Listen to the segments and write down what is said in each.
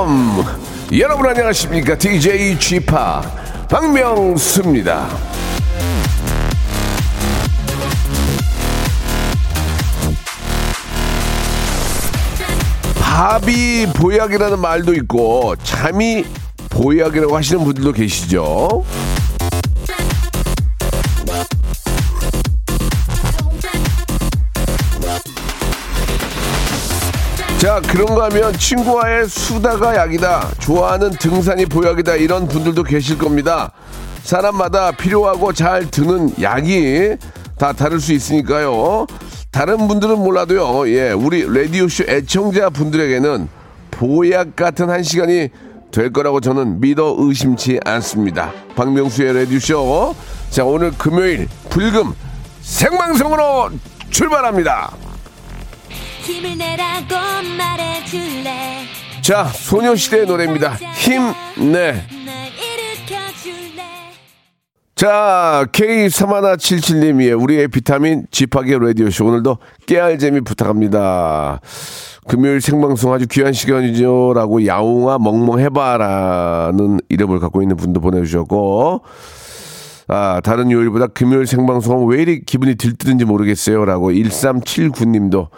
welcome. 여러분 안녕하십니까? DJ g p 박명수입니다. 밥이 보약이라는 말도 있고 잠이 보약이라고 하시는 분들도 계시죠. 자 그런가 하면 친구와의 수다가 약이다. 좋아하는 등산이 보약이다. 이런 분들도 계실 겁니다. 사람마다 필요하고 잘 드는 약이 다 다를 수 있으니까요. 다른 분들은 몰라도요. 예 우리 라디오쇼 애청자 분들에게는 보약 같은 한 시간이 될 거라고 저는 믿어 의심치 않습니다. 박명수의 라디오쇼. 자 오늘 금요일 불금 생방송으로 출발합니다 힘을 내라고 말해줄래 자, 소녀시대의 노래입니다. 힘내. 자, K3177님이에요. 우리의 비타민 지파게 라디오쇼. 오늘도 깨알 재미 부탁합니다. 금요일 생방송 아주 귀한 시간이죠. 라고 야옹아 멍멍해봐라는 이름을 갖고 있는 분도 보내주셨고, 아, 다른 요일보다 금요일 생방송은 왜 이리 기분이 들뜨는지 모르겠어요. 라고 1379님도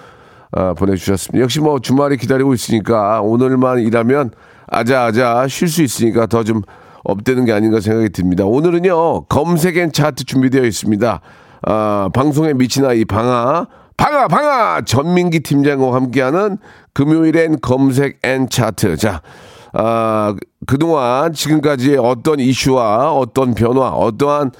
아, 보내주셨습니다. 역시 뭐 주말이 기다리고 있으니까 오늘만 일하면 아자아자 쉴 수 있으니까 더 좀 up되는 게 아닌가 생각이 듭니다. 오늘은요, 검색 and 차트 준비되어 있습니다. 아, 방송에 미친 아이 방아, 방아, 방아! 전민기 팀장과 함께하는 금요일엔 검색 and 차트. 자, 아, 그동안 지금까지의 어떤 이슈와 어떤 변화, 어떠한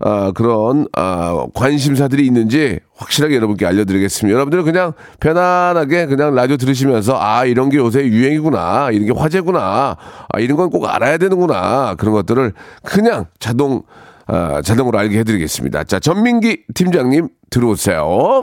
아, 그런 아, 관심사들이 있는지 확실하게 여러분께 알려드리겠습니다. 여러분들은 그냥 편안하게 그냥 라디오 들으시면서 아 이런 게 요새 유행이구나, 이런 게 화제구나, 아 이런 건 꼭 알아야 되는구나 그런 것들을 그냥 자동 아, 자동으로 알게 해드리겠습니다. 자 전민기 팀장님 들어오세요.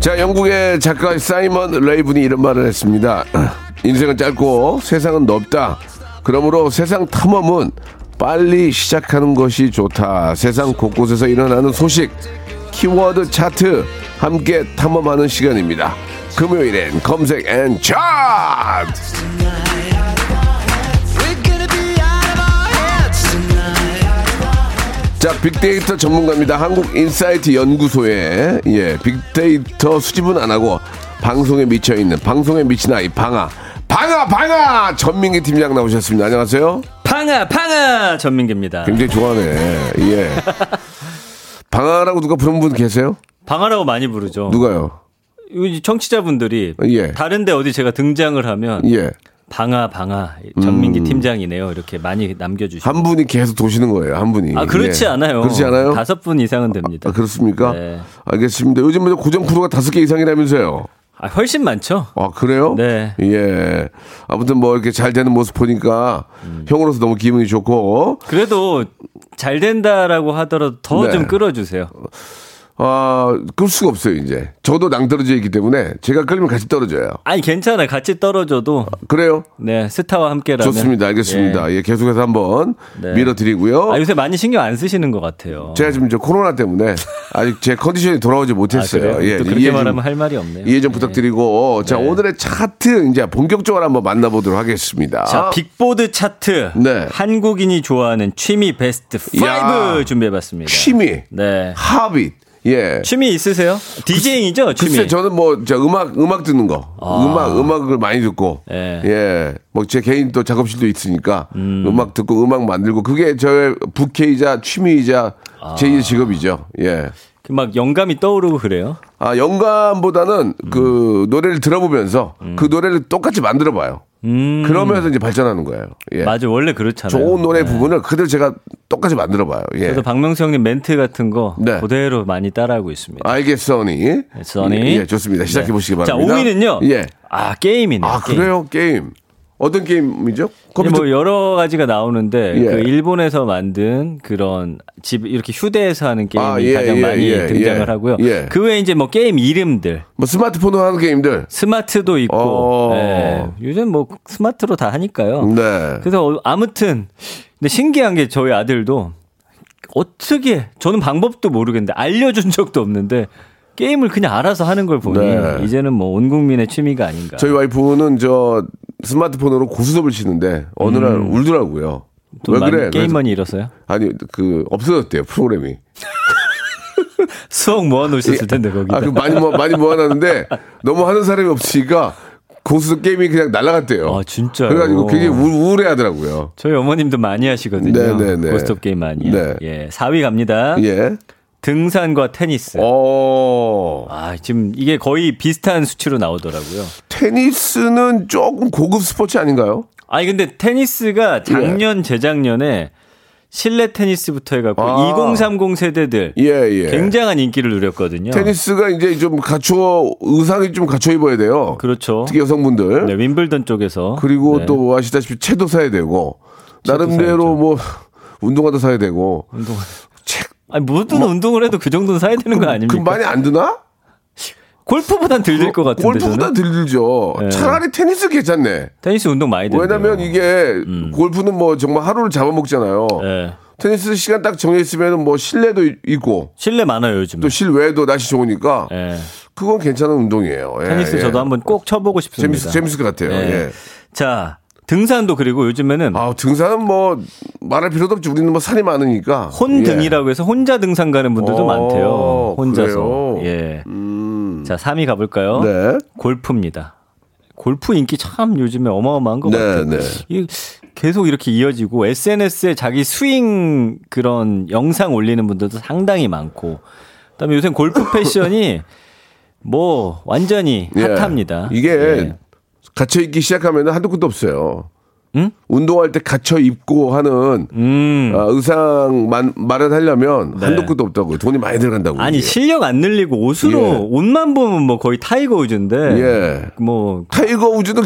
자, 영국의 작가 사이먼 레이븐이 이런 말을 했습니다. 인생은 짧고 세상은 넓다. 그러므로 세상 탐험은 빨리 시작하는 것이 좋다. 세상 곳곳에서 일어나는 소식, 키워드 차트 함께 탐험하는 시간입니다. 금요일엔 검색 and 차트! 자, 빅데이터 전문가입니다. 한국인사이트 연구소에 예, 빅데이터 수집은 안 하고 방송에 미쳐 있는 방송에 미친 아이 방아 방아 방아 전민기 팀장 나오셨습니다. 안녕하세요. 팡아 팡아 전민기입니다. 굉장히 좋아하네. 예. 방아라고 누가 부른 분 계세요? 방아라고 많이 부르죠. 누가요? 이 청취자분들이 예. 다른데 어디 제가 등장을 하면 예. 방아 방아 전민기 팀장이네요. 이렇게 많이 남겨주시고. 한 분이 계속 도시는 거예요. 한 분이. 아 그렇지 예. 않아요. 그렇지 않아요? 다섯 분 이상은 됩니다. 아, 그렇습니까? 네. 알겠습니다. 요즘 뭐 고정 프로가 다섯 개 이상이라면서요. 아, 훨씬 많죠. 아, 그래요? 네. 예. 아무튼 뭐 이렇게 잘 되는 모습 보니까 음. 형으로서 너무 기분이 좋고, 그래도 잘 된다라고 하더라도 더 네. 좀 끌어주세요. 아, 끌 수가 없어요, 이제. 저도 낭떠러져 있기 때문에 제가 끌면 같이 떨어져요. 아니 괜찮아요. 같이 떨어져도 그래요? 네 스타와 함께라면 좋습니다. 알겠습니다. 예. 예, 계속해서 한번 네. 밀어드리고요. 아, 요새 많이 신경 안 쓰시는 것 같아요. 제가 지금 이제 코로나 때문에 아직 제 컨디션이 돌아오지 아, 못했어요. 그래요? 예, 또 그렇게 이해 좀- 말하면 할 말이 없네요. 이해 좀 네. 부탁드리고, 자, 네. 오늘의 차트 이제 본격적으로 한번 만나보도록 하겠습니다. 자, 빅보드 차트. 네. 한국인이 좋아하는 취미 베스트 5 야. 준비해봤습니다. 취미, 네. 하빗, 예. 취미 있으세요? 디제잉이죠, 취미. 글쎄 저는 뭐저 음악 음악 듣는 거 아. 음악 음악을 많이 듣고 예. 예 뭐 제 개인 또 작업실도 있으니까 음. 악 듣고 음악 만들고 그게 저의 부캐이자 취미이자 아. 제2의 직업이죠 예. 그막 영감이 떠오르고 그래요. 아 영감보다는 그 노래를 들어보면서 그 노래를 똑같이 만들어 봐요. 음. 그러면서 이제 발전하는 거예요. 예. 맞아, 원래 그렇잖아요. 좋은 노래 네. 부분을 그대로 제가 똑같이 만들어 봐요. 예. 저도 박명수 형님 멘트 같은 거 네. 그대로 많이 따라하고 있습니다. 알겠어니. 써니. 예, 예, 좋습니다. 시작해 네. 보시기 자, 바랍니다. 5위는요. 예. 아, 게임이네요. 아 게임. 그래요 게임. 어떤 게임이죠? 이게 컴퓨터. 뭐 여러 가지가 나오는데 예. 그 일본에서 만든 그런 집 이렇게 휴대해서 하는 게임이 아, 예, 가장 예, 많이 예, 등장을 예. 하고요. 예. 그 외에 이제 뭐 게임 이름들 뭐 스마트폰으로 하는 게임들. 스마트도 있고 어. 예. 요즘 뭐 스마트로 다 하니까요. 네. 그래서 어, 아무튼 근데 신기한 게 저희 아들도 어떻게 저는 방법도 모르겠는데 알려준 적도 없는데 게임을 그냥 알아서 하는 걸 보니 네. 이제는 뭐 온 국민의 취미가 아닌가. 저희 와이프는 저 스마트폰으로 고수섭을 치는데 어느 날 울더라고요. 돈왜 많이- 그래? 게임 많이 잃었어요? 아니 그 없어졌대요 프로그램이. 수억 모아놓으셨을 텐데 거기다. 아, 그 많이 모 많이 모아놨는데 너무 하는 사람이 없으니까 고수 게임이 그냥 날아갔대요. 아, 진짜요? 그래가지고 굉장히 우, 우울 해하더라고요. 저희 어머님도 많이 하시거든요. 네네네. 고스톱 게임 많이요. 네. 예, 4위 갑니다. 예. 등산과 테니스. 어. 아, 지금 이게 거의 비슷한 수치로 나오더라고요. 테니스는 조금 고급 스포츠 아닌가요? 아니 근데 테니스가 작년 재작년에 실내 테니스부터 해갖고 아. 2030 세대들 예, 예. 굉장한 인기를 누렸거든요. 테니스가 이제 좀 갖춰 의상이 좀 갖춰 입어야 돼요. 그렇죠. 특히 여성분들. 네, 윈블던 쪽에서 그리고 네. 또 아시다시피 채도 사야 되고 나름대로 사야죠. 뭐 운동화도 사야 되고 운동. 아니 모든 운동을 해도 그 정도는 사야 되는 거 아닙니까? 그 많이 안 드나? 골프보단 덜 들 것 같은데 골프보다. 덜 들죠. 네. 차라리 테니스 괜찮네. 테니스 운동 많이 들요 왜냐면 이게 골프는 뭐 정말 하루를 잡아먹잖아요. 네. 테니스 시간 딱 정해 있으면 뭐 실내도 이- 있고 실내 많아요 요즘. 또 실외도 날씨 좋으니까 예. 그건 괜찮은 운동이에요. 예, 테니스 예. 저도 한번 꼭 쳐보고 싶습니다. 재밌, 재밌을 것 같아요. 예. 예. 자 등산도 그리고 요즘에는 아, 등산은 뭐 말할 필요도 없지. 우리는 뭐 산이 많으니까. 혼등이라고 해서 혼자 등산 가는 분들도 어, 많대요. 혼자서. 그래요? 예. 음. 자 3위 가볼까요? 네. 골프입니다. 골프 인기 참 요즘에 어마어마한 것 네, 같아요. 네. 이 계속 이렇게 이어지고 SNS에 자기 스윙 그런 영상 올리는 분들도 상당히 많고 그다음에 요새 골프 패션이 뭐 완전히 예. 핫합니다. 이게 예. 갇혀 있기 시작하면 한도 끝도 없어요. 응? 운동할 때 갖춰 입고 하는 음. 아, 의상 만 마련하려면 네. 한도 끝도 없다고요. 돈이 많이 들어간다고. 아니 이게. 실력 안 늘리고 옷으로 예. 옷만 보면 뭐 거의 타이거 우즈인데 예. 뭐 타이거 우즈는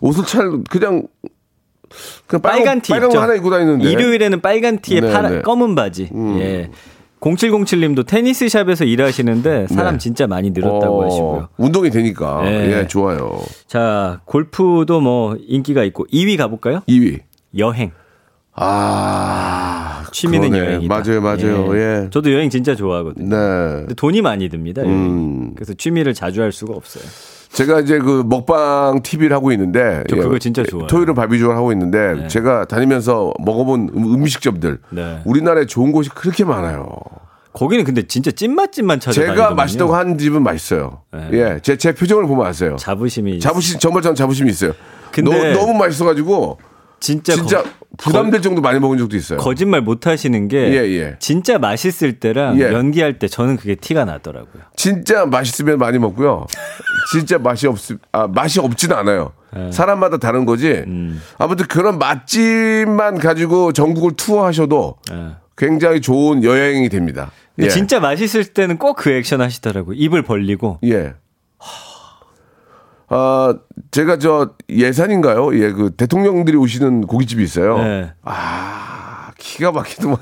옷을 잘 그냥 그냥 빨간, 빨간 티 빨간 입죠. 거 하나 입고 다니는데. 일요일에는 빨간 티에 네, 파란 네. 검은 바지. 예. 0707님도 테니스 샵에서 일하시는데 사람 네. 진짜 많이 늘었다고 어, 하시고요. 운동이 되니까. 예. 예, 좋아요. 자, 골프도 뭐 인기가 있고 2위 가볼까요? 2위. 여행. 아, 취미는 그러네. 여행이다. 맞아요, 맞아요. 예. 저도 여행 진짜 좋아하거든요. 네. 근데 돈이 많이 듭니다. 음. 그래서 취미를 자주 할 수가 없어요. 제가 이제 그 먹방 TV를 하고 있는데 저 그거 진짜 좋아요. 토요일은 바비주얼 하고 있는데 제가 다니면서 먹어본 음- 음식점들 네. 우리나라에 좋은 곳이 그렇게 많아요. 거기는 근데 진짜 찐맛집만 찾아다니거든요. 제가 맛있다고 한 집은 맛있어요. 네. 예, 제, 제 표정을 보면 아세요. 자부심이 자부심 정말 저는 자부심이 있어요. 근데 너무, 너무 맛있어가지고 진짜 진짜 거- 부담될 정도 많이 먹은 적도 있어요. 거짓말 못 하시는 게 예, 예. 진짜 맛있을 때랑 예. 연기할 때 저는 그게 티가 나더라고요. 진짜 맛있으면 많이 먹고요. 진짜 맛이 없, 아, 맛이 없지는 않아요. 네. 사람마다 다른 거지. 음. 아무튼 그런 맛집만 가지고 전국을 투어하셔도 예. 굉장히 좋은 여행이 됩니다. 예. 진짜 맛있을 때는 꼭 그 액션 하시더라고요. 입을 벌리고. 예. 아, 제가 저 예산인가요? 예, 그 대통령들이 오시는 고깃집이 있어요. 네. 아, 기가 막히더만.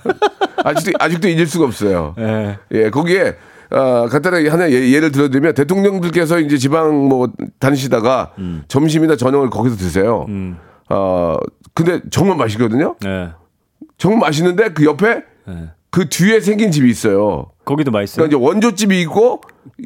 아직도, 아직도 잊을 수가 없어요. 예. 예, 거기에 아, 간단하게 하나 예, 예를 들어드리면 대통령들께서 이제 지방 뭐 다니시다가 음. 점심이나 저녁을 거기서 드세요. 어, 근데 정말 맛있거든요. 예. 정말 맛있는데 그 옆에 예. 그 뒤에 생긴 집이 있어요. 거기도 맛있어요. 그러니까 이제 원조집이 있고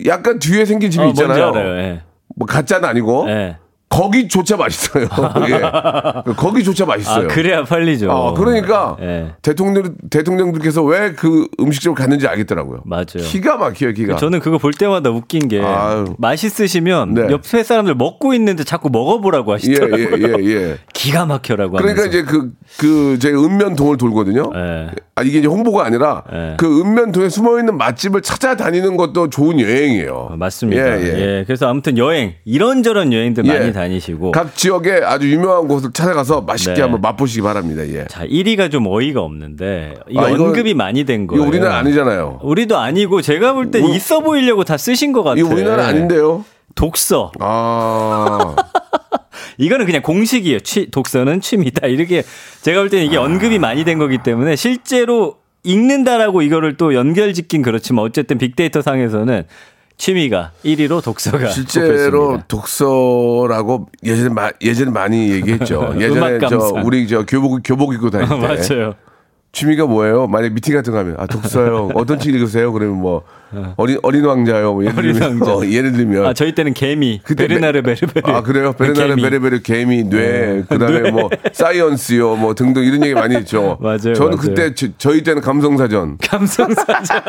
약간 뒤에 생긴 집이 어, 뭔지 있잖아요. 예. 뭐 가짜는 아니고. 예. 거기조차 맛있어요. 예. 거기조차 아, 맛있어요. 그래야 팔리죠. 아, 그러니까 예. 대통령 대통령들께서 왜 그 음식점을 갔는지 알겠더라고요. 맞아요. 기가 막혀요, 기가. 저는 그거 볼 때마다 웃긴 게 아유. 맛있으시면 네. 옆에 사람들 먹고 있는데 자꾸 먹어보라고 예, 하시더라고요. 예, 예, 예. 기가 막혀라고 그러니까 하면서. 이제 그, 그, 제 읍면동을 돌거든요. 예. 아, 이게 이제 홍보가 아니라 예. 그 읍면동에 숨어 있는 맛집을 찾아다니는 것도 좋은 여행이에요. 어, 맞습니다. 예, 예, 예. 그래서 아무튼 여행 이런저런 여행들 예. 많이 다니시고 각 지역에 아주 유명한 곳을 찾아가서 맛있게 네. 한번 맛보시기 바랍니다. 예. 자 1위가 좀 어이가 없는데 이거 아, 언급이 많이 된 거예요. 우리나라 아니잖아요. 우리도 아니고 제가 볼 때 있어 보이려고 다 쓰신 것 같아요. 이거 우리나라 아닌데요? 독서. 아. 이거는 그냥 공식이에요. 취, 독서는 취미다. 이렇게 제가 볼 때는 이게 언급이 많이 된 거기 때문에 실제로 읽는다라고 이거를 또 연결 짓긴 그렇지만 어쨌든 빅데이터 상에서는 취미가 1위로 독서가 실제로 뽑혔습니다. 독서라고 예전에 마, 예전에 많이 얘기했죠. 예전에 저. 우리 저 교복 교복 입고 다닐 때 맞아요. 취미가 뭐예요? 만약 미팅 같은 거 하면 아 독서요. 어떤 책 읽으세요? 그러면 뭐 어린 어린 왕자요. 뭐 예를 어린 들면 왕자. 어, 예를 들면 아 저희 때는 개미, 그때 베르나르 베- 베르베르. 아 그래요? 베르나르 개미. 베르베르 개미 뇌 그다음에 뇌. 뭐 science요 뭐 등등 이런 얘기 많이 했죠. 맞아요, 저는 맞아요. 그때 저, 저희 때는 감성사전 감성사전.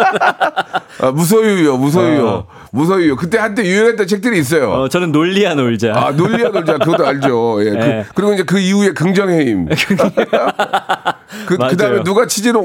아, 무소유요 무소유요 어. 무소유요 그때 한때 유행했던 책들이 있어요. 어, 저는 논리야 놀자. 아, 논리야 놀자. 그것도 알죠. 예. 예. 그, 리고 이제 그 이후에 긍정의 힘. 그, 맞아요. 그 다음에 누가 치즈로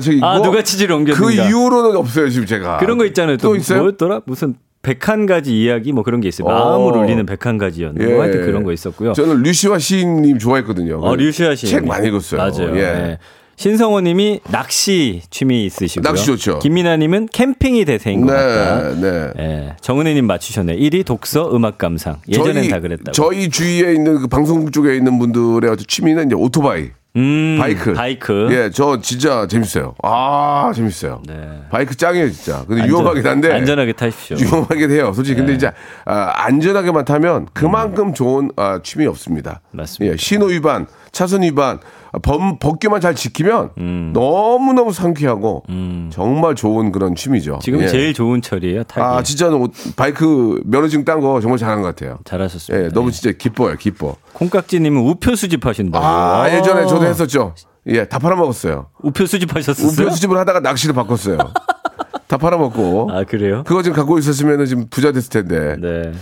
책이 있고. 아, 누가 치즈를 옮겼는가. 그 이후로는 없어요, 지금 제가. 그런 거 있잖아요. 또, 또 있어요? 뭐였더라? 무슨 101가지 이야기 뭐 그런 게 있어요. 어. 마음을 울리는 101가지였나? 뭐 하여튼 그런 거 있었고요. 저는 류시화 시인님 좋아했거든요. 어, 류시화 씨. 책 많이 읽었어요. 맞아요. 예. 네. 신성호 님이 낚시 취미 있으시고요. 낚시 좋죠. 김민아 님은 캠핑이 대세인 것 같다. 네, 네. 예. 정은혜 님 맞추셨네. 1위 독서 음악 감상. 예전엔 저희, 다 그랬다고. 저희 주위에 있는 그 방송국 쪽에 있는 분들의 취미는 이제 오토바이. 음, 바이크. 바이크. 예, 저 진짜 재밌어요. 아, 재밌어요. 네. 바이크 짱이에요, 진짜. 근데 안전- 위험하긴 한데. 안전하게 타십시오. 위험하긴 해요. 솔직히 네. 근데 이제 아, 안전하게만 타면 그만큼 좋은 아, 취미 없습니다. 음. 맞습니다. 예, 신호 위반, 차선 위반, 아, 범, 법규만 잘 지키면 음. 너무 너무 상쾌하고 정말 좋은 그런 취미죠. 지금 예. 제일 좋은 철이에요. 타기. 아 진짜 는 바이크 면허증 딴 거 정말 잘한 것 같아요. 잘하셨습니다. 예, 너무 진짜 기뻐요, 기뻐. 콩깍지 님은 우표 수집하신다고. 아, 예전에 저도 했었죠. 예, 다 팔아먹었어요. 우표 수집하셨었어요? 우표 수집을 하다가 낚시를 바꿨어요. 다 팔아먹고. 아, 그래요? 그거 지금 갖고 있었으면 지금 부자 됐을 텐데. 네.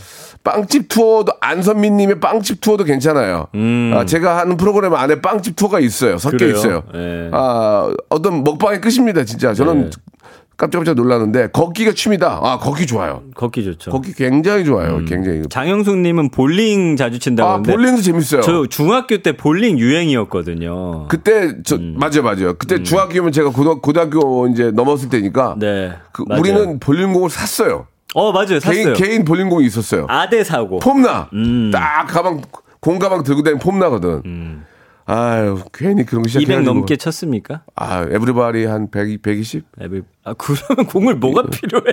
빵집 투어도 안선미님의 빵집 투어도 괜찮아요. 아, 제가 하는 프로그램 안에 빵집 투어가 있어요. 섞여 음. 그래요? 있어요. 네. 아 어떤 먹방의 끝입니다. 진짜 저는 네. 깜짝깜짝 놀라는데 걷기가 취미다. 아 걷기 좋아요. 걷기 좋죠. 걷기 굉장히 좋아요. 굉장히. 장영숙 님은 볼링 자주 친다고 아 하는데 볼링도 재밌어요. 저 중학교 때 볼링 유행이었거든요. 그때 저 음. 맞아요, 맞아요. 그때 중학교면 제가 고등, 고등학교 이제 넘었을 때니까. 네. 그. 우리는 볼링공을 샀어요. 어, 맞아요. 샀어요. 개인 개인 볼링공이 있었어요. 아대 사고. 폼나. 음. 딱 가방 공 가방 들고 다니는 폼나거든. 아유 괜히 그런 거200 시작해가지고. 넘게 쳤습니까? 아 에브리바디 한 100, 120? 에브- 아, 그러면 공을 뭐가 필요해?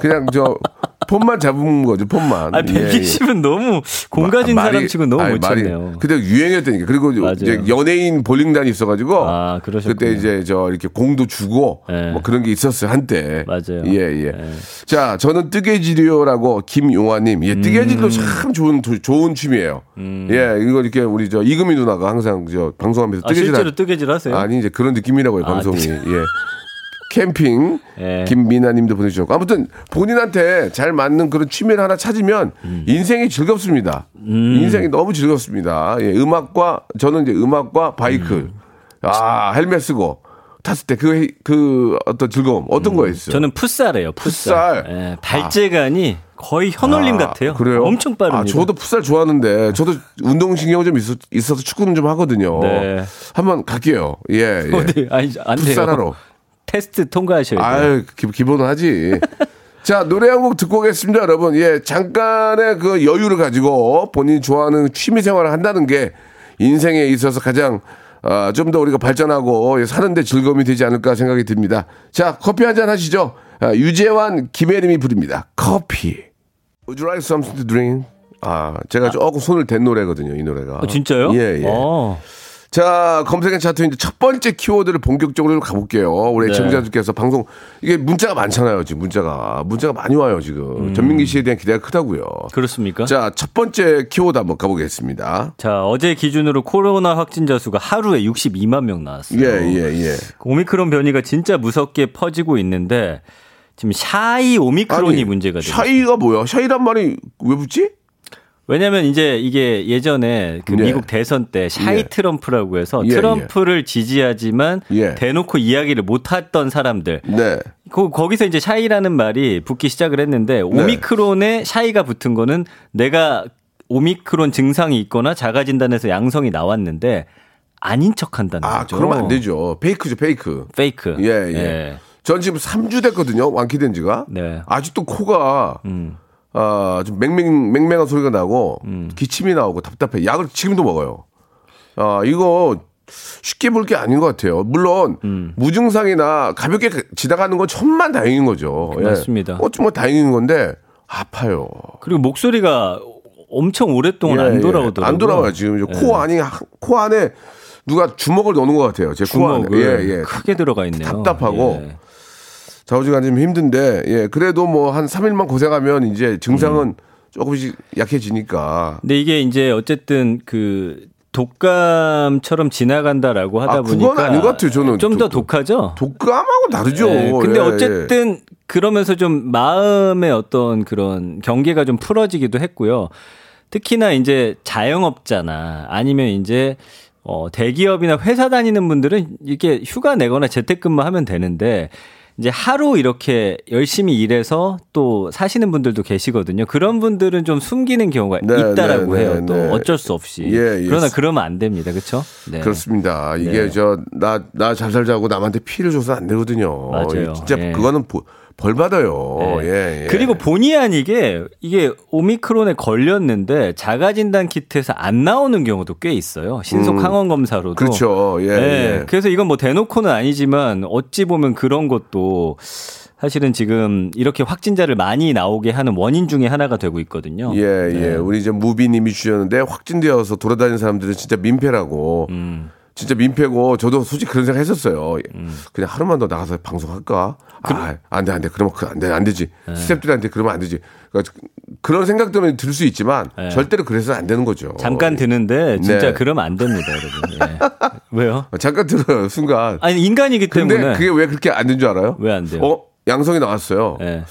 그냥 저 폼만 잡은 거죠 폼만. 아, 예, 예. 120은 너무 공 가진 마- 말이- 사람 치고 너무 아니, 못 쳤네요. 그때 유행이었다니까. 그리고 맞아요. 이제 연예인 볼링단이 있어가지고 아. 그때 이제 저 이렇게 공도 주고 네. 뭐 그런 게 있었어요 한때. 맞아요. 예 예. 네. 자 저는 뜨개질이요라고 김용화님. 예 뜨개질도 음. 참 좋은 도- 좋은 취미예요. 예 이거 이렇게 우리 저 이금희 누나가 항상 저 방송하면서 아, 뜨개질 실제로 하- 뜨개질 하세요? 아니 이제 그런 느낌이라고요 아, 방송이. 예. 캠핑 예. 김미나님도 보내주셨고 아무튼 본인한테 잘 맞는 그런 취미를 하나 찾으면 음. 인생이 즐겁습니다. 인생이 너무 즐겁습니다. 예, 음악과 저는 이제 음악과 바이크 음. 아 헬멧 쓰고 탔을 때그그 어떤 즐거움 어떤 거였어요? 저는 풋살이에요. 풋살. 풋살. 예, 발재간이 거의 현올림 아, 같아요. 그래요? 엄청 빠릅니다. 아, 저도 풋살 좋아하는데 저도 운동신경이 좀 있어, 있어서 축구는 좀 하거든요. 네. 한번 갈게요. 예, 예. 어디 아니 안 돼요. 풋살하러. 테스트 통과하셔야 돼요. 아유, 기, 기본은 하지. 자, 노래 한 곡 듣고 오겠습니다, 여러분. 예, 잠깐의 그 여유를 가지고 본인이 좋아하는 취미 생활을 한다는 게 인생에 있어서 가장 어, 좀더 우리가 발전하고 예, 사는데 즐거움이 되지 않을까 생각이 듭니다. 자, 커피 한 잔 하시죠. 아, 유재환, 김혜림이 부릅니다. 커피. Would you like something to drink? 아, 제가 조금 손을 댄 노래거든요, 이 노래가. 어, 진짜요? 예, 예. 어. 자, 검색엔 차트 이제 첫 번째 키워드를 본격적으로 가볼게요. 우리 네. 청자들께서 방송, 이게 문자가 많잖아요, 지금 문자가. 문자가 많이 와요, 지금. 전민기 씨에 대한 기대가 크다고요. 그렇습니까? 자, 첫 번째 키워드 한번 가보겠습니다. 자, 어제 기준으로 코로나 확진자 수가 하루에 62만 명 나왔어요. 예, 예, 예. 오미크론 변이가 진짜 무섭게 퍼지고 있는데 지금 shy 오미크론이 아니, 문제가 돼요. shy가 뭐야? shy란 말이 왜 붙지? 왜냐면 이제 이게 예전에 그 예. 미국 대선 때 shy 예. 트럼프라고 해서 예, 트럼프를 지지하지만 예. 대놓고 이야기를 못 했던 사람들. 네. 거, 거기서 이제 shy라는 말이 붙기 시작을 했는데 오미크론에 shy가 붙은 거는 내가 오미크론 증상이 있거나 자가 진단에서 양성이 나왔는데 아닌 척 한다는 아, 거죠. 그러면 안 되죠. fake죠, fake. fake. 예, 예. 전 지금 3주 됐거든요, 완치된 지가. 네. 아직도 코가, 음. 아, 좀 맹맹, 맹맹한 소리가 나고, 기침이 나오고 답답해. 약을 지금도 먹어요. 아, 이거 쉽게 볼 게 아닌 것 같아요. 물론, 음. 무증상이나 가볍게 지나가는 건 천만 다행인 거죠. 예. 맞습니다. 어쩌면 뭐 다행인 건데, 아파요. 그리고 목소리가 엄청 오랫동안 예, 안 예. 돌아오더라고요. 안 돌아와요, 지금. 예. 코 안이, 코 안에 누가 주먹을 넣는 것 같아요. 제. 주먹을 예, 예. 크게 들어가 있네요. 답답하고 예. 좌우지간 좀 힘든데 예 그래도 뭐 한 3일만 고생하면 이제 증상은 음. 조금씩 약해지니까 근데 이게 이제 어쨌든 그 독감처럼 지나간다라고 하다 아, 그건 보니까 아닌 것 같아요, 저는. 좀더 독- 독하죠. 독감하고 다르죠. 예, 근데 예, 어쨌든 그러면서 좀 마음의 어떤 그런 경계가 좀 풀어지기도 했고요. 특히나 이제 자영업자나 아니면 이제 어 대기업이나 회사 다니는 분들은 이게 휴가 내거나 재택근무하면 되는데 이제 하루 이렇게 열심히 일해서 또 사시는 분들도 계시거든요. 그런 분들은 좀 숨기는 경우가 네, 있다라고 네, 해요. 네, 또 네. 어쩔 수 없이. 예, 예. 그러나 그러면 안 됩니다. 그렇죠? 네. 그렇습니다. 이게 네. 저나 나 잘 살자고 남한테 피해를 줘서 안 되거든요. 맞아요. 진짜 예. 그거는 보- 벌 받아요. 네. 예, 예. 그리고 본의 아니게 이게 오미크론에 걸렸는데 자가 진단 키트에서 안 나오는 경우도 꽤 있어요. 신속 항원 검사로도. 음. 그렇죠. 예, 네. 예. 그래서 이건 뭐 대놓고는 아니지만 어찌 보면 그런 것도 사실은 지금 이렇게 확진자를 많이 나오게 하는 원인 중에 하나가 되고 있거든요. 예, 예. 네. 우리 이제 무비님이 주셨는데 확진되어서 돌아다니는 사람들은 진짜 민폐라고. 음. 진짜 민폐고 저도 솔직히 그런 생각 했었어요. 그냥 하루만 더 나가서 방송할까? 아, 안 돼, 안 돼. 그러면 그- 안 돼, 안 되지. 네. 스탭들한테 그러면 안 되지. 그러니까 그런 생각들은 들수 있지만 네. 절대로 그래서는 안 되는 거죠. 잠깐 드는데 진짜 네. 그러면 안 됩니다, 여러분. 예. 왜요? 어, 잠깐 들어요, 순간. 아니 인간이기 근데 때문에 그게 왜 그렇게 안 된 줄 알아요? 왜 안 돼요? 어? 양성이 나왔어요. 예.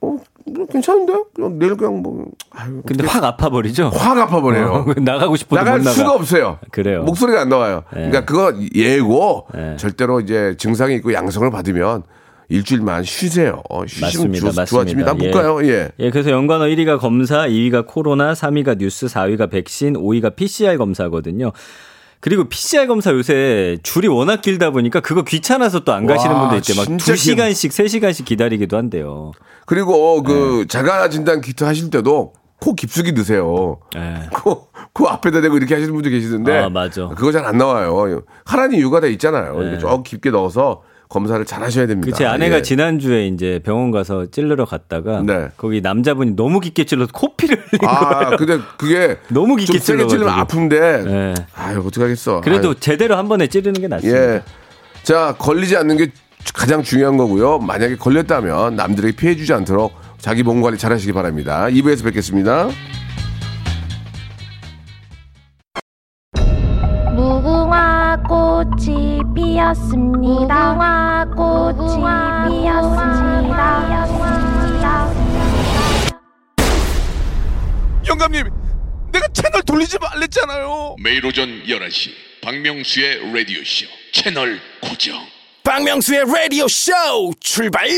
어, 뭐 괜찮은데? 그냥 내일 그냥 뭐. 아유, 근데 확 아파버리죠. 확 아파버려요. 어, 나가고 싶어도 나갈 못 나가. 수가 없어요. 그래요. 목소리가 안 나와요. 네. 그러니까 그거 예고 네. 절대로 이제 증상이 있고 양성을 받으면 일주일만 쉬세요. 어, 쉬시면 맞습니다. 좋, 좋아집니다. 맞습니다. 못 가요. 예. 예, 그래서 연관어 1위가 검사, 2위가 코로나, 3위가 뉴스, 4위가 백신, 5위가 PCR 검사거든요. 그리고 PCR 검사 요새 줄이 워낙 길다 보니까 그거 귀찮아서 또 안 가시는 와, 분들 있대. 막 진짜 2시간씩, 3시간씩 기다리기도 한대요. 그리고 그 네. 자가 진단 키트 하실 때도 코 깊숙이 넣으세요. 예. 코, 코 앞에다 대고 이렇게 하시는 분들 계시는데 아, 맞아. 그거 잘 안 나와요. 하라는 이유가 다 있잖아요. 네. 이렇게 좀 깊게 넣어서 검사를 잘 하셔야 됩니다. 그제 아내가 예. 지난주에 이제 병원 가서 찔르러 갔다가 네. 거기 남자분이 너무 깊게 찔러서 코피를 흘린 아. 근데 그게 너무 깊게 찔리면 찔러가지고. 아픈데 예. 아유 어떡하겠어. 그래도 아유. 제대로 한 번에 찌르는 게 낫습니다. 예. 자, 걸리지 않는 게 가장 중요한 거고요. 만약에 걸렸다면 남들에게 피해 주지 않도록 자기 몸 관리 잘 하시기 바랍니다. 2부에서 뵙겠습니다. 꽃이 피었습니다. 무궁화 꽃이 피었습니다. 영감님, 내가 채널 돌리지 말랬잖아요. 매일 오전 11시 박명수의 라디오 쇼 채널 고정 박명수의 라디오 쇼 출발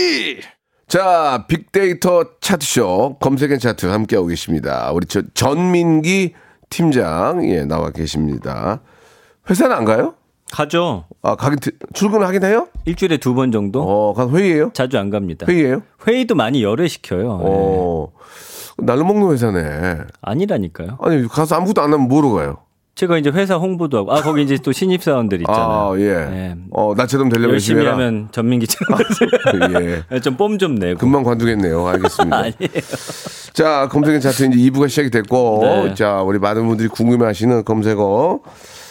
자, 빅데이터 차트쇼 검색엔 차트 함께하고 계십니다. 우리 저 전민기 팀장 예, 나와 계십니다. 회사는 안 가요? 가죠. 아, 가긴 출근을 하긴 해요? 일주일에 두 번 정도? 어, 가 회의예요? 자주 안 갑니다. 회의예요? 회의도 많이 열애시켜요. 네. 어. 날로 먹는 회사네. 아니라니까요. 아니, 가서 아무것도 안 하면 뭐로 가요? 제가 이제 회사 홍보도 하고, 아, 거기 이제 또 신입 사원들 있잖아요. 아, 예. 네. 어, 나처럼 되려면 열심히 해라. 하면 전민기처럼 예. 좀뽐좀 내고. 금방 관두겠네요. 알겠습니다. 아니에요. 자, 검색엔 차트 이제 2부가 시작이 됐고, 네. 자, 우리 많은 분들이 궁금해 하시는 검색어.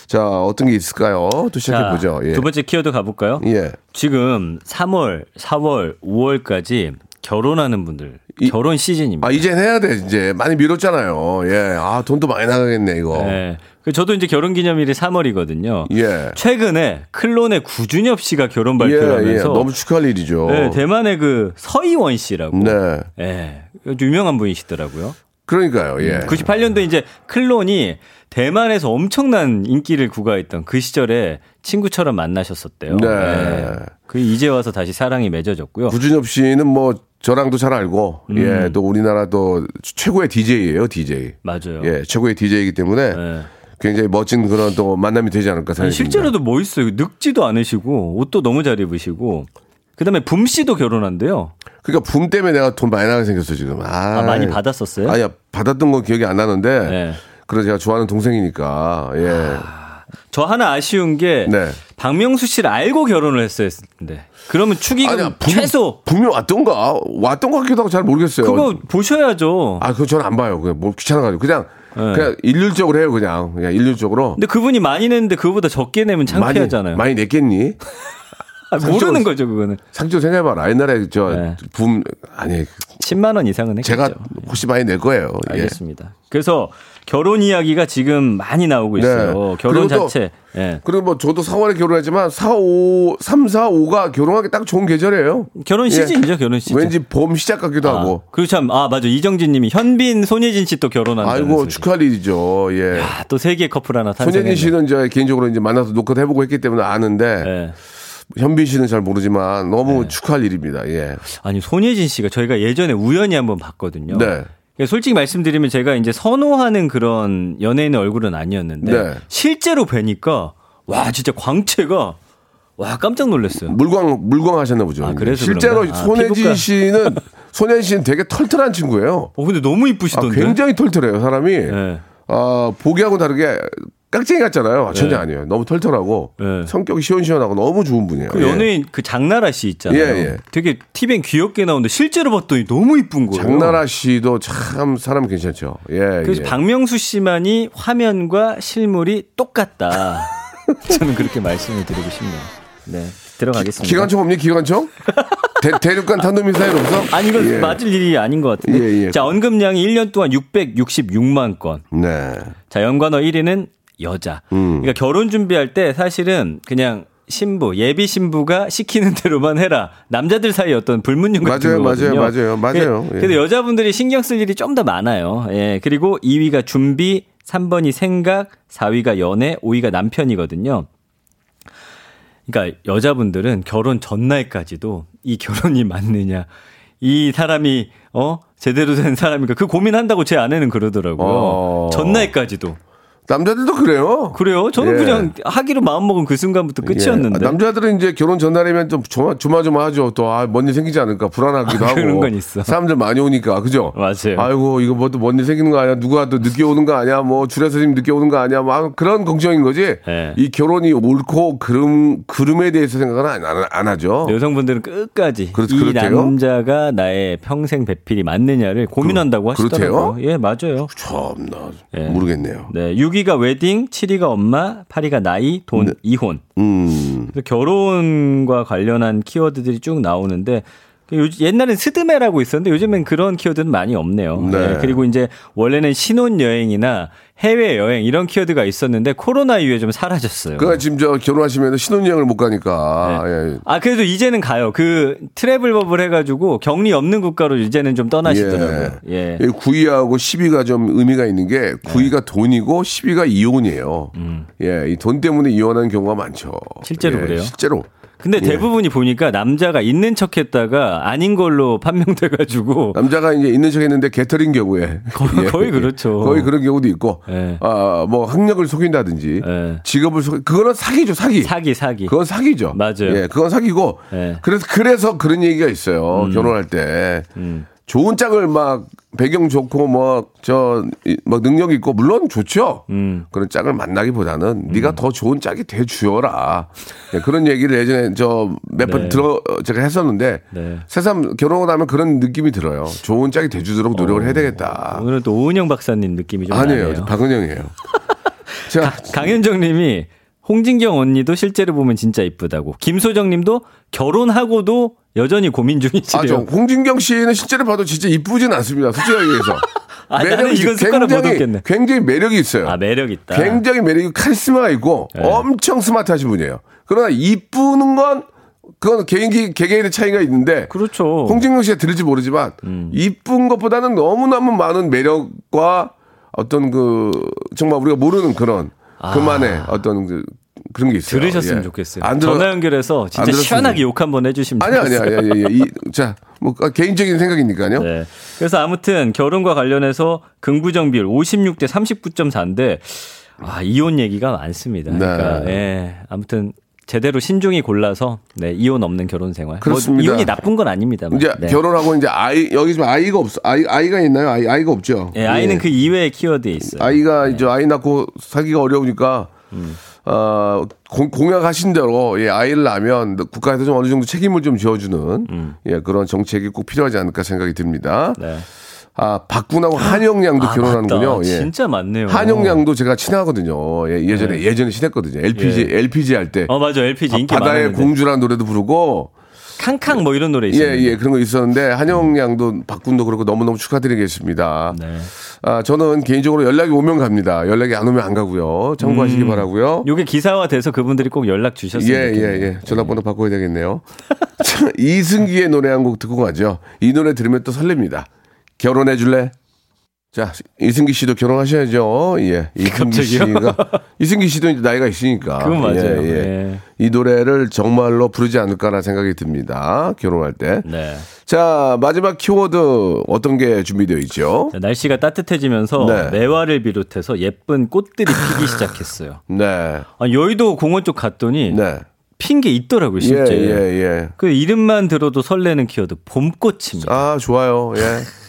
자, 어떤 게 있을까요? 또 시작해 보죠. 자, 예. 두 번째 키워드 가볼까요? 예. 지금 3월, 4월, 5월까지 결혼하는 분들 이- 결혼 시즌입니다. 아, 이젠 해야 돼, 이제. 많이 미뤘잖아요. 예. 아, 돈도 많이 나가겠네, 이거. 네. 그 저도 이제 결혼 기념일이 3월이거든요. 예. 최근에 클론의 구준엽 씨가 결혼 예, 예. 발표하면서 너무 축하할 일이죠. 네, 대만의 그 서희원 씨라고. 네. 예. 유명한 분이시더라고요. 그러니까요, 예. 98년도 이제 클론이 대만에서 엄청난 인기를 구가했던 그 시절에 친구처럼 만나셨었대요. 네. 예. 그 이제 와서 다시 사랑이 맺어졌고요. 구준엽 씨는 뭐, 저랑도 잘 알고, 음. 예. 또 우리나라 또 최고의 DJ예요 DJ. 맞아요. 예. 최고의 DJ이기 때문에 예. 굉장히 멋진 그런 또 만남이 되지 않을까 생각합니다. 실제로도 멋있어요. 늙지도 않으시고 옷도 너무 잘 입으시고. 그다음에 붐 씨도 결혼한대요. 그러니까 붐 때문에 내가 돈 많이 나가게 생겼어, 지금. 아, 아, 많이 받았었어요? 아니야, 받았던 건 기억이 안 나는데. 네. 그래서 제가 좋아하는 동생이니까, 예. 저 하나 아쉬운 게 네. 박명수 씨를 알고 결혼을 했어야 했는데. 그러면 축의금 아니야, 붐, 최소 붐이 왔던가? 왔던 것 같기도 하고 잘 모르겠어요. 그거 보셔야죠. 아, 그거 저는 안 봐요. 그냥 뭐 귀찮아가지고. 그냥, 네. 그냥 일률적으로 해요, 그냥. 그냥 일률적으로. 근데 그분이 많이 냈는데 그거보다 적게 내면 창피하잖아요. 많이, 많이 냈겠니? 아, 모르는 거죠, 그거는. 상조 생각해봐라. 옛날에 저, 네. 붐, 아니, 10만 원 이상은 했겠죠. 제가 혹시 많이 낼 거예요. 예. 알겠습니다. 그래서 결혼 이야기가 지금 많이 나오고 있어요. 네. 결혼 그리고 또 자체. 예. 그리고 뭐 저도 4월에 결혼하지만 4, 5, 3, 4, 5가 결혼하기 딱 좋은 계절이에요. 결혼 시즌이죠, 결혼 시즌. 왠지 봄 시작 같기도 하고. 아, 그리고 참, 아, 맞아. 이정진 님이 현빈, 손예진 씨 또 결혼한다는 아이고 소식. 축하할 일이죠. 예. 아, 또 세계 커플 하나 탄생했네. 손예진 씨는 저 개인적으로 이제 만나서 녹화도 해보고 했기 때문에 아는데 예. 현빈 씨는 잘 모르지만 너무 네. 축하할 일입니다. 예. 아니, 손예진 씨가 저희가 예전에 우연히 한번 봤거든요. 네. 그러니까 솔직히 말씀드리면 제가 이제 선호하는 그런 연예인의 얼굴은 아니었는데 네. 실제로 뵈니까 와, 진짜 광채가 와, 깜짝 놀랐어요. 물광 물광 하셨나 보죠. 아, 그래서 실제로 그런가? 아, 손예진 피부과. 씨는 손예진 씨는 되게 털털한 친구예요. 어, 근데 너무 아, 이쁘시던데. 굉장히 털털해요, 사람이. 예. 아, 보기하고 다르게 깍쟁이 같잖아요. 전혀 아니에요. 너무 털털하고 네. 성격이 시원시원하고 너무 좋은 분이에요. 그 예. 연예인 그 장나라 씨 있잖아요. 예, 예. 되게 TV엔 귀엽게 나오는데 실제로 봤더니 너무 이쁜 거예요. 장나라 씨도 참 사람 괜찮죠. 예. 그래서 예. 박명수 씨만이 화면과 실물이 똑같다. 저는 그렇게 말씀을 드리고 싶네요. 네, 들어가겠습니다. 기관총 없니? 기관총? 대, 대륙간 탄도미사일 없어? 아니 이거 예. 맞을 일이 아닌 것 같은데. 예, 예. 자 언급량이 1년 동안 666만 건. 네. 자 연관어 1위는 여자. 음. 그러니까 결혼 준비할 때 사실은 그냥 신부 예비 신부가 시키는 대로만 해라. 남자들 사이 어떤 불문율 같은 맞아요, 거거든요. 맞아요, 맞아요, 맞아요. 그- 예. 근데 여자분들이 신경 쓸 일이 좀 더 많아요. 예. 그리고 2위가 준비, 3번이 생각, 4위가 연애, 5위가 남편이거든요. 그러니까 여자분들은 결혼 전날까지도 이 결혼이 맞느냐, 이 사람이 어 제대로 된 사람인가 그 고민한다고 제 아내는 그러더라고요. 어. 전날까지도. 남자들도 그래요. 그래요? 저는 예. 그냥 하기로 마음먹은 그 순간부터 끝이었는데. 예. 남자들은 이제 결혼 전날이면 좀 조마, 조마조마하죠. 또, 아, 뭔 일 생기지 않을까. 불안하기도 아, 하고. 그런 건 있어. 사람들 많이 오니까. 그죠? 맞아요. 아이고, 이거 뭐 또 뭔 일 생기는 거 아니야? 누가 또 늦게 오는 거 아니야? 뭐, 줄에서 지금 늦게 오는 거 아니야? 뭐, 아, 그런 걱정인 거지. 예. 이 결혼이 옳고, 그름, 그름에 대해서 생각은 안, 안, 안 하죠. 여성분들은 끝까지 그렇- 이 그렇대요? 남자가 나의 평생 배필이 맞느냐를 고민한다고 그- 하시더라고요. 그렇대요? 예, 맞아요. 참나. 예. 모르겠네요. 네, 6 위가 웨딩, 7위가 엄마, 8위가 나이, 돈, 네. 이혼. 음. 그래서 결혼과 관련한 키워드들이 쭉 나오는데 옛날엔 스드메라고 있었는데 요즘엔 그런 키워드는 많이 없네요. 네. 예, 그리고 이제 원래는 신혼여행이나 해외여행 이런 키워드가 있었는데 코로나 이후에 좀 사라졌어요. 그니까 지금 저 결혼하시면 신혼여행을 못 가니까. 네. 예. 아, 그래도 이제는 가요. 그 트래블 버블 해가지고 격리 없는 국가로 이제는 좀 떠나시더라고요. 예. 9위하고 10위가 좀 의미가 있는 게 9위가 돈이고 10위가 이혼이에요. 예, 이 돈 때문에 이혼하는 경우가 많죠. 음. 실제로 예, 그래요? 실제로. 근데 예. 대부분이 보니까 남자가 있는 척 했다가 아닌 걸로 판명돼가지고. 남자가 이제 있는 척 했는데 개털인 경우에 거의- 거의 그렇죠. 거의 그런 경우도 있고 예. 아, 뭐 학력을 속인다든지 예. 직업을 속 그거는 사기죠, 사기. 사기, 사기. 그건 사기죠. 맞아요. 예, 그건 사기고. 예. 그래서 그래서 그런 얘기가 있어요. 결혼할 때 좋은 짝을 막 배경 좋고 뭐저뭐 능력 있고 물론 좋죠. 음. 그런 짝을 만나기보다는 네가 더 좋은 짝이 돼 주어라. 예, 그런 얘기를 예전에 저 몇번 네. 들어 제가 했었는데 네. 새삼 결혼하고 나면 그런 느낌이 들어요. 좋은 짝이 돼 주도록 노력을 해야 되겠다. 오늘은 또 오은영 박사님 느낌이 좀 아니에요. 나네요. 박은영이에요. 자, 강현정 님이 홍진경 언니도 실제로 보면 진짜 이쁘다고. 김소정 님도 결혼하고도 여전히 고민 아, 저 중이시래요. 홍진경 씨는 실제로 봐도 진짜 이쁘진 않습니다. 솔직하게 얘기해서. 아, 나는 이건 얻겠네. 굉장히 매력이 있어요. 아, 매력 있다. 굉장히 매력이 카리스마가 있고 네. 엄청 스마트하신 분이에요. 그러나 이쁘는 건 그건 개인기 개개인의 차이가 있는데 그렇죠. 홍진경 씨가 들을지 모르지만 음. 이쁜 것보다는 너무너무 많은 매력과 어떤 그 정말 우리가 모르는 그런 그만의 어떤 그 그런 게 있어요. 아. 들으셨으면 예. 좋겠어요. 안 들어 전화 연결해서 안 진짜 시원하게 욕 한번 해주시면 아니 아니. 아니 아니. 이, 자, 뭐 개인적인 생각이니까요. 네. 그래서 아무튼 결혼과 관련해서 긍부정 비율 56대 39.4인데 아, 이혼 얘기가 많습니다. 그러니까 네. 예. 아무튼 제대로 신중히 골라서 네, 이혼 없는 결혼 생활. 그렇습니다. 뭐 이혼이 나쁜 건 아닙니다만. 이제 네. 결혼하고 이제 아이 여기 지금 아이가 없어. 아이 아이가 있나요? 아이 아이가 없죠. 예, 아이는 예. 그 이외의 키워드에 있어요. 아이가 이제 아이 낳고 살기가 어려우니까 음. 어, 공, 공약하신 대로 예, 아이를 낳으면 국가에서 좀 어느 정도 책임을 좀 지어주는 음. 예, 그런 정책이 꼭 필요하지 않을까 생각이 듭니다. 네. 아 박군하고 한영 양도 아, 결혼하는군요. 맞다. 예. 진짜 많네요. 한영 양도 제가 친하거든요. 예, 예전에 예전에 친했거든요. LPG LPG 할 때. 네. 어, 맞아. LPG 인기 바다의 많았는데. 공주라는 노래도 부르고 캉캉 뭐 이런 노래 예, 있어요. 예, 그런 거 있었는데, 한영 양도, 박군도 그렇고 너무너무 축하드리겠습니다. 네. 아, 저는 개인적으로 연락이 오면 갑니다. 연락이 안 오면 안 가고요. 참고하시기 음. 바라고요 요게 기사화 돼서 그분들이 꼭 연락 주셨으면 예, 좋겠네요. 예, 예. 전화번호 바꿔야 되겠네요. 자, 이승기의 노래 한 곡 듣고 가죠. 이 노래 들으면 또 설렙니다. 결혼해 줄래? 자, 이승기 씨도 결혼하셔야죠. 예. 이승기? 씨가. 이승기 씨도 이제 나이가 있으니까. 그건 맞아요. 예, 예. 예. 이 노래를 정말로 부르지 않을까라는 생각이 듭니다. 결혼할 때. 네. 자, 마지막 키워드 어떤 게 준비되어 있죠? 자, 날씨가 따뜻해지면서 네. 매화를 비롯해서 예쁜 꽃들이 피기 시작했어요. 네. 아, 여의도 공원 쪽 갔더니 네. 핀게 있더라고요, 예, 실제. 예, 예. 그 이름만 들어도 설레는 키워드 봄꽃입니다. 아, 좋아요. 예.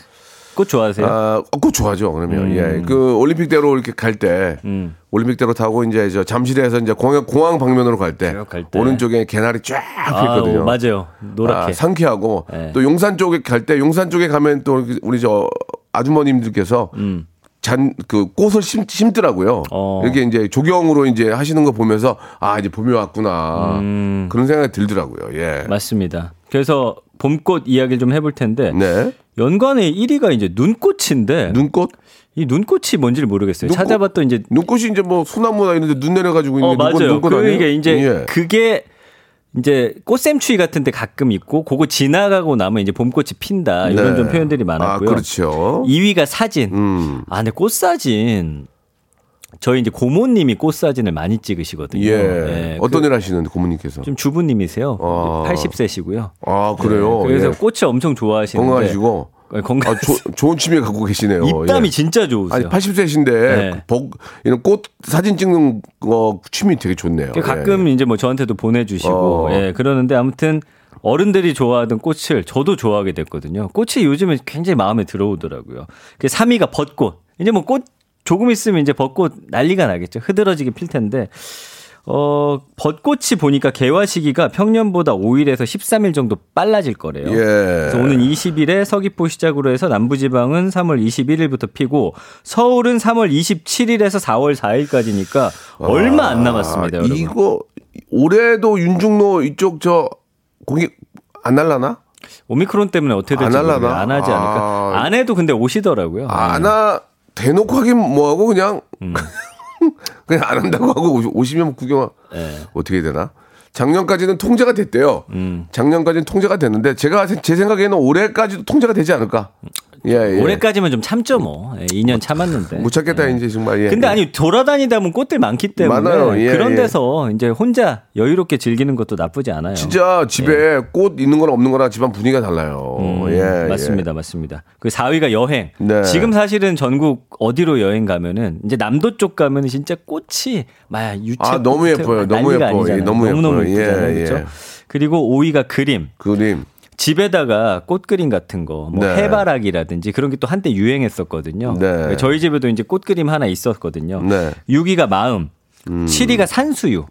꽃 좋아하세요? 아, 어, 그거 좋아하죠. 그러면 음. 예, 그 올림픽대로 이렇게 갈때 음. 올림픽대로 타고 이제 저 잠실에서 이제 공항 공항 방면으로 갈때 갈 때. 오른쪽에 개나리 쫙 아, 있거든요. 오, 맞아요. 노랗게. 아, 상쾌하고 네. 또 용산 쪽에 갈 때 용산 쪽에 가면 또 우리 저 아주머님들께서 음. 잔그 꽃을 심, 심더라고요. 어. 이렇게 이제 조경으로 이제 하시는 거 보면서 아 이제 봄이 왔구나 음. 그런 생각이 들더라고요. 예. 맞습니다. 그래서 봄꽃 이야기를 좀 해볼 텐데 네. 연관의 1위가 이제 눈꽃인데 눈꽃 이 눈꽃이 뭔지를 모르겠어요. 눈꽃? 찾아봤더는 이제 눈꽃이 이제 뭐 소나무나 이런데 눈 내려가지고 있는 어게 눈꽃, 맞아요. 눈꽃 아니에요? 그게 이제 예. 그게 이제 꽃샘추위 같은 데 가끔 있고 그거 지나가고 나면 이제 봄꽃이 핀다 이런 네. 좀 표현들이 많았고요. 아, 그렇죠. 2위가 사진. 음. 아, 근데 꽃 사진. 저희 이제 고모님이 꽃 사진을 많이 찍으시거든요. 예. 네, 어떤 그 일 하시는데 고모님께서? 좀 주부님이세요. 아. 80세시고요. 아, 그래요? 그래서 예. 꽃을 엄청 좋아하시는데 건강하시고. 네, 건강. 아, 조- 좋은 취미 갖고 계시네요. 입담이 예. 진짜 좋으세요. 아니, 80세신데, 네. 복, 이런 꽃 사진 찍는 거 취미 되게 좋네요. 그 가끔 이제 뭐 저한테도 보내주시고 어. 예 그러는데 아무튼 어른들이 좋아하던 꽃을 저도 좋아하게 됐거든요. 꽃이 요즘에 굉장히 마음에 들어오더라고요. 그 3위가 벚꽃. 이제 뭐 꽃 조금 있으면 이제 벚꽃 난리가 나겠죠. 흐드러지게 필 텐데. 어, 벚꽃이 보니까 개화 시기가 평년보다 5일에서 13일 정도 빨라질 거래요. 예. 그래서 오는 20일에 서귀포 시작으로 해서 남부지방은 3월 21일부터 피고 서울은 3월 27일에서 4월 4일까지니까 얼마 안 남았습니다, 아, 여러분. 이거, 올해도 윤중로 이쪽 저, 공이 안 날라나? 오미크론 때문에 어떻게 될지 안. 안 하지 않을까. 아. 안 해도 근데 오시더라고요. 안 하, 대놓고 하긴 뭐하고 그냥, 음. 그냥 안 한다고 하고 오시- 오시면 구경, 네. 어떻게 해야 되나? 작년까지는 통제가 됐대요. 음. 작년까지는 통제가 됐는데 제가 제 생각에는 올해까지도 통제가 되지 않을까? 예, 예. 올해까지만 좀 참죠 뭐. 예, 2년 참았는데. 못 찾겠다 이제 정말. 예. 근데 예. 아니 돌아다니다 보면 꽃들 많기 때문에. 예, 그런 예. 데서 이제 혼자 여유롭게 즐기는 것도 나쁘지 않아요. 진짜 집에 꽃 있는 거랑 없는 거랑 집안 분위기가 달라요. 예. 음, 예, 맞습니다, 맞습니다. 그 4위가 여행. 네. 지금 사실은 전국 어디로 여행 가면은 이제 남도 쪽 가면은 진짜 꽃이 막 유채 아, 너무 예뻐요. 너무 예뻐. 예, 너무 너무너무 예뻐요. 예쁘잖아요. 예, 그렇죠? 예. 그리고 5위가 그림. 그림. 집에다가 꽃 그림 같은 거, 뭐 네. 해바라기라든지 그런 게 또 한때 유행했었거든요. 네. 저희 집에도 이제 꽃 그림 하나 있었거든요. 네. 6위가 마음. 칠위가 산수유.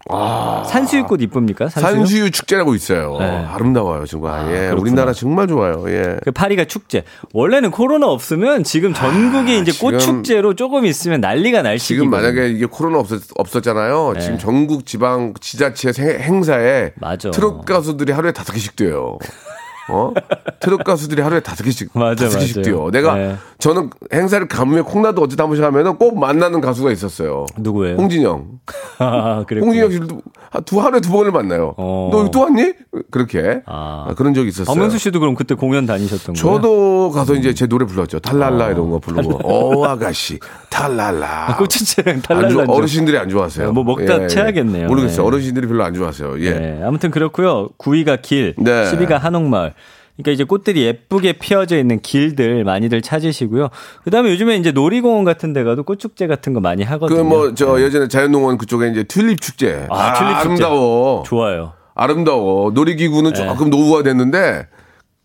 산수유꽃 이쁩니까? 산수유. 아. 산수유 축제라고 있어요. 네. 아름다워요, 정말. 예, 그렇구나. 우리나라 정말 좋아요. 예. 그 파리가 축제. 원래는 코로나 없으면 지금 전국이 이제 꽃 아, 축제로 조금 있으면 난리가 날 시기. 지금 만약에 이게 코로나 없었, 없었잖아요. 네. 지금 전국 지방 지자체 생- 행사에 맞아. 트롯 가수들이 하루에 다섯 개씩 뛰어요. 어? 트롯 가수들이 하루에 다섯 개씩 맞아, 다섯 개씩 맞아요. 뛰어. 내가 네. 저는 행사를 가면 콩나도 어쨌든 한 번씩 하면은 꼭 만나는 가수가 있었어요. 누구예요? 홍진영. 아. 홍진영 씨를 두, 하- 하루에 두 번을 만나요. 어. 너 여기 또 왔니? 그렇게 아. 아, 그런 적이 있었어요. 박명수 씨도 그럼 그때 공연 다니셨던 거예요? 저도 가서 이제 제 노래 불렀죠. 탈랄라 이런 거 부르고. 어 아가씨 탈랄라. 아, 꽃축제랑 안 탈랄라. 좋아- 어르신들이 안 좋아하세요. 뭐 먹다 채야겠네요. 모르겠어요. 네. 어르신들이 별로 안 좋아하세요. 예. 네, 아무튼 그렇고요. 9위가 길, 네. 10위가 한옥마을. 그러니까 이제 꽃들이 예쁘게 피어져 있는 길들 많이들 찾으시고요. 그다음에 요즘에 이제 놀이공원 같은 데 가도 꽃축제 같은 거 많이 그 하거든요. 뭐저 예전에 자연농원 그쪽에 이제 튤립 축제. 아, 튤립 축제. 아름다워. 좋아요. 아름다워. 놀이기구는 네. 조금 노후화 됐는데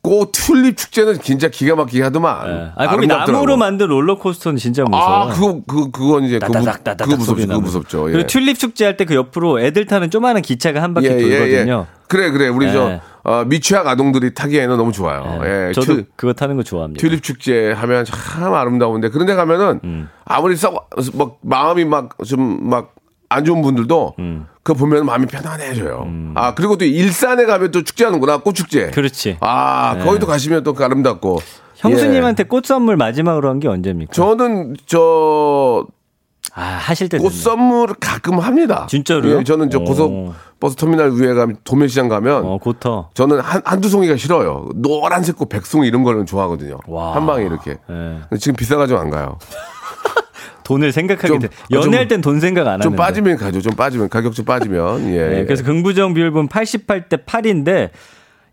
꽃 튤립 축제는 진짜 기가 막히게 하더만. 네. 아, 거기. 나무로 만든 롤러코스터는 진짜 무서워. 아, 그거 그 그건 이제 따다닥 따다닥 그거 무섭죠. 그거 나면. 무섭죠. 예. 그리고 튤립 축제 할 때 그 옆으로 애들 타는 조그마한 기차가 한 바퀴 예, 예, 돌거든요. 예. 그래 그래. 우리 네. 저 어, 미취학 아동들이 타기에는 너무 좋아요. 네, 예. 저도 튤- 그거 타는 거 좋아합니다. 튤립 축제 하면 참 아름다운데 그런데 가면은 음. 아무리 썩막 마음이 막 좀막 안 좋은 분들도 음. 그거 보면 마음이 편안해져요. 아 그리고 또 일산에 가면 또 축제하는구나 꽃 축제. 그렇지. 아 거기도 가시면 또그 아름답고. 형수님한테 예. 꽃 선물 마지막으로 한 게 언제입니까? 저는 저 아, 하실 때 꽃. 선물을 가끔 합니다. 진짜로요? 예, 저는 저 오. 고속 버스 터미널 위에 가면 도매시장 가면 어, 고터. 저는 한, 한두 송이가 싫어요. 노란색 꽃, 백송이 이런 거는 좋아하거든요. 와. 한 방에 이렇게. 예. 지금 비싸가지고 안 가요. 돈을 생각하게 좀- 돼. 아, 좀- 연애할 땐 돈 생각 안 하는데. 좀 빠지면 가죠. 좀 빠지면 가격 좀 빠지면 예. 네, 그래서 긍부정 비율 보면 88대 8인데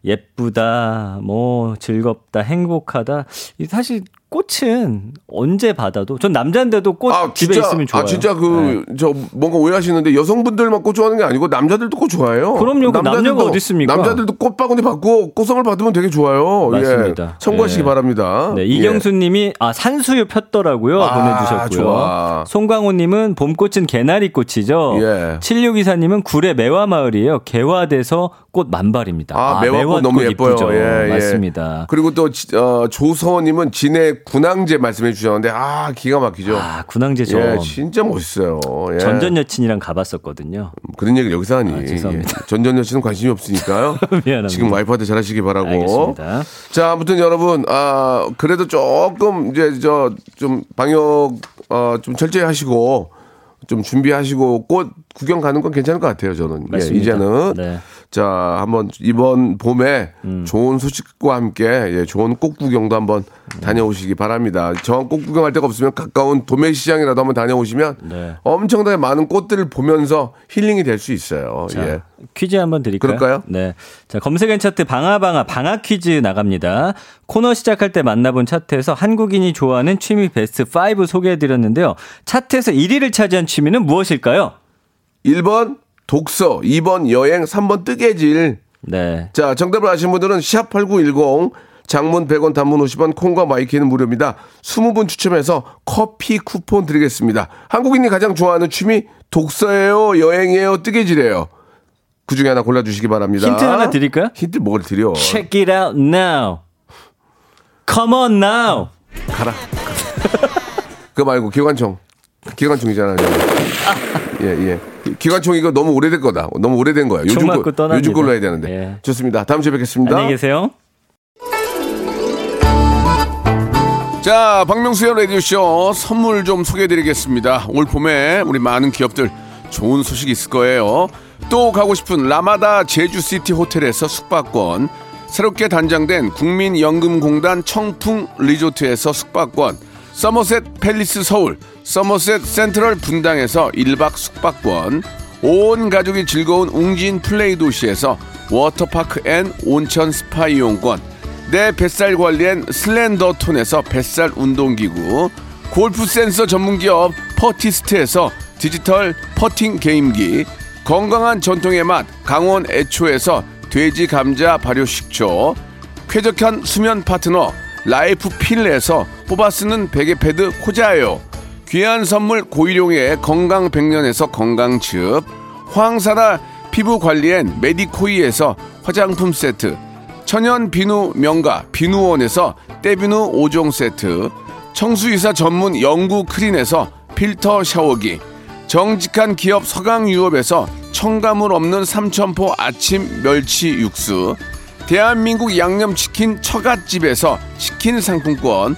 예쁘다, 뭐 즐겁다, 행복하다. 이 사실 꽃은 언제 받아도 전 남자인데도 꽃 집에 있으면 좋아요. 아 진짜 그 네. 저 뭔가 오해하시는데 여성분들만 꽃 좋아하는 게 아니고 남자들도 꽃 좋아해요. 그럼요. 그 남녀가 남자들도- 어디 있습니까? 남자들도 꽃바구니 받고 꽃선물 받으면 되게 좋아요. 맞습니다. 예. 참고하시기 예. 바랍니다. 네, 예. 이경수님이 아 산수유 폈더라고요 아, 보내주셨고요. 좋아. 송광호님은 봄꽃은 개나리꽃이죠. 예. 7624님은 구례 매화마을이에요. 개화돼서 꽃 만발입니다. 아, 매화꽃 너무 예뻐요. 예, 예. 맞습니다. 그리고 또 지- 어, 조서원님은 진해 군항제 말씀해 주셨는데 아 기가 막히죠. 아 군항제 저 예, 진짜 멋있어요. 예. 전전 여친이랑 가봤었거든요. 그런 얘기를 여기서 하니. 아, 죄송합니다. 예. 전전 여친은 관심이 없으니까요. 미안합니다. 지금 와이프한테 잘하시기 바라고. 알겠습니다. 자, 아무튼 여러분, 아, 그래도 조금 이제 저 좀 방역 어, 좀 철저히 하시고 좀 준비하시고 꽃 구경 가는 건 괜찮을 것 같아요, 저는. 예. 이제는. 네. 음. 자, 한번 이번 봄에 좋은 소식과 함께 예, 좋은 꽃 구경도 한번 음. 다녀오시기 바랍니다. 저 꽃 구경할 데가 없으면 가까운 도매시장이라도 한번 다녀오시면 네. 엄청나게 많은 꽃들을 보면서 힐링이 될 수 있어요. 자, 예. 퀴즈 한번 드릴까요? 그럴까요? 네. 자, 검색엔 차트 방아방아 방아 퀴즈 나갑니다. 코너 시작할 때 만나본 차트에서 한국인이 좋아하는 취미 베스트 5 소개해 드렸는데요. 차트에서 1위를 차지한 취미는 무엇일까요? 1번 독서, 2번 여행, 3번 뜨개질. 네. 자, 정답을 아시는 분들은 샵8910 장문 100원 단문 50원 콩과 my K는 무료입니다. 20분 추첨해서 커피 쿠폰 드리겠습니다. 한국인이 가장 좋아하는 취미 독서예요, 여행이에요, 뜨개질이에요. 그 중에 하나 골라주시기 바랍니다. 힌트 하나 드릴까요? 힌트 뭘 드려? Check it out now. Come on now. 가라. 그거 말고 기관총. 기관총이잖아요. 예, 예. 기관총 이거 너무 오래된 거다. 너무 오래된 거야. 총 요즘, 거, 떠납니다. 요즘 걸로 해야 되는데. 예. 좋습니다. 다음 주에 뵙겠습니다. 안녕히 계세요. 자, 박명수의 라디오쇼 선물 좀 소개해드리겠습니다. 올 봄에 우리 많은 기업들 좋은 소식 있을 거예요. 또 가고 싶은 라마다 제주시티 호텔에서 숙박권, 새롭게 단장된 국민연금공단 청풍 리조트에서 숙박권, 서머셋 팰리스 서울, 서머셋 센트럴 분당에서 1박 숙박권, 온 가족이 즐거운 웅진 플레이 도시에서 워터파크 and 온천 스파 이용권, 내 뱃살 관리엔 슬렌더 톤에서 뱃살 운동기구, 골프 센서 전문기업 퍼티스트에서 디지털 퍼팅 게임기, 건강한 전통의 맛 강원 애초에서 돼지 감자 발효 식초, 쾌적한 수면 파트너 라이프 필에서 뽑아 쓰는 베개 패드 코자요, 귀한 선물 고일용의 건강 백년에서 건강즙, 황사라 피부 관리엔 메디코이에서 화장품 세트, 천연 비누 명가 비누원에서 때비누 5종 세트, 청수이사 전문 영구 크린에서 필터 샤워기, 정직한 기업 서강유업에서 첨가물 없는 삼천포 아침 멸치 육수, 대한민국 양념치킨 처갓집에서 치킨 상품권,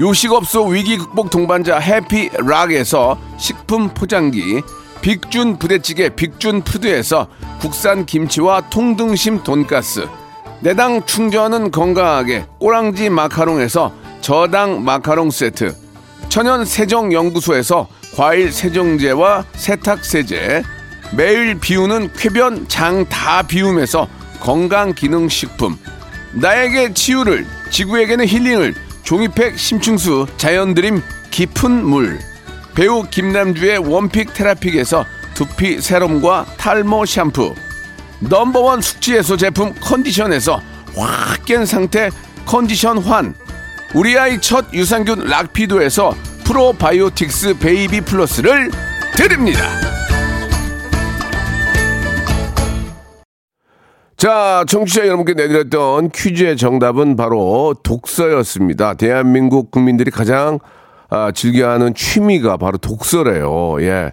요식업소 위기 극복 동반자 해피락에서 식품 포장기, 빅준 부대찌개 빅준 푸드에서 국산 김치와 통등심 돈가스, 내당 충전은 건강하게 꼬랑지 마카롱에서 저당 마카롱 세트, 천연 세정 연구소에서 과일 세정제와 세탁 세제, 매일 비우는 쾌변 장 다 비움에서 건강 기능 식품, 나에게 치유를 지구에게는 힐링을 종이팩 심층수 자연드림 깊은 물. 배우 김남주의 one pick 테라픽에서 두피 세럼과 탈모 샴푸. 넘버원 숙취해소 제품 컨디션에서 확 깬 상태 컨디션 환. 우리 아이 첫 유산균 락피도에서 프로바이오틱스 베이비 플러스를 드립니다. 자, 청취자 여러분께 내드렸던 퀴즈의 정답은 바로 독서였습니다. 대한민국 국민들이 가장 아, 즐겨하는 취미가 바로 독서래요. 예.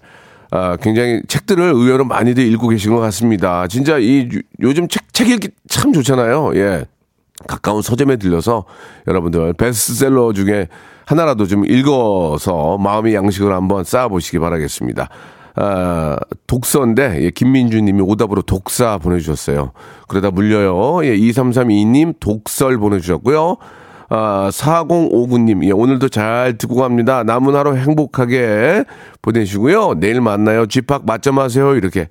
아, 굉장히 책들을 의외로 많이들 읽고 계신 것 같습니다. 진짜 이 요- 요즘 책, 책 읽기 참 좋잖아요. 예. 가까운 서점에 들려서 여러분들 베스트셀러 중에 하나라도 좀 읽어서 마음의 양식을 한번 쌓아보시기 바라겠습니다. 아, 독서인데, 예, 김민주 님이 오답으로 독사 보내주셨어요. 그러다 물려요. 예, 2332님 독설 보내주셨고요. 아, 4059님, 예, 오늘도 잘 듣고 갑니다. 남은 하루 행복하게 보내시고요. 내일 만나요. 집합 맞점하세요. 이렇게.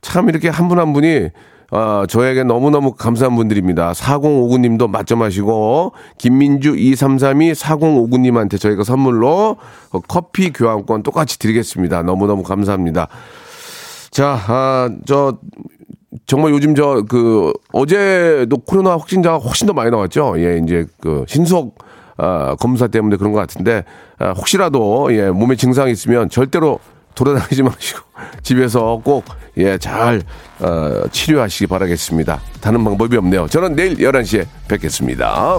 참 이렇게 한 분한 분이 아, 저에게 너무너무 감사한 분들입니다. 4059님도 맞점하시고, 김민주 2332 4059님한테 저희가 선물로 어, 커피 교환권 똑같이 드리겠습니다. 너무너무 감사합니다. 자, 아, 저, 정말 요즘 저, 그, 어제도 코로나 확진자가 훨씬 더 많이 나왔죠. 예, 이제 그, 신속, 아, 검사 때문에 그런 것 같은데, 아, 혹시라도, 예, 몸에 증상이 있으면 절대로 돌아다니지 마시고, 집에서 꼭, 예, 잘, 어, 치료하시기 바라겠습니다. 다른 방법이 없네요. 저는 내일 11시에 뵙겠습니다.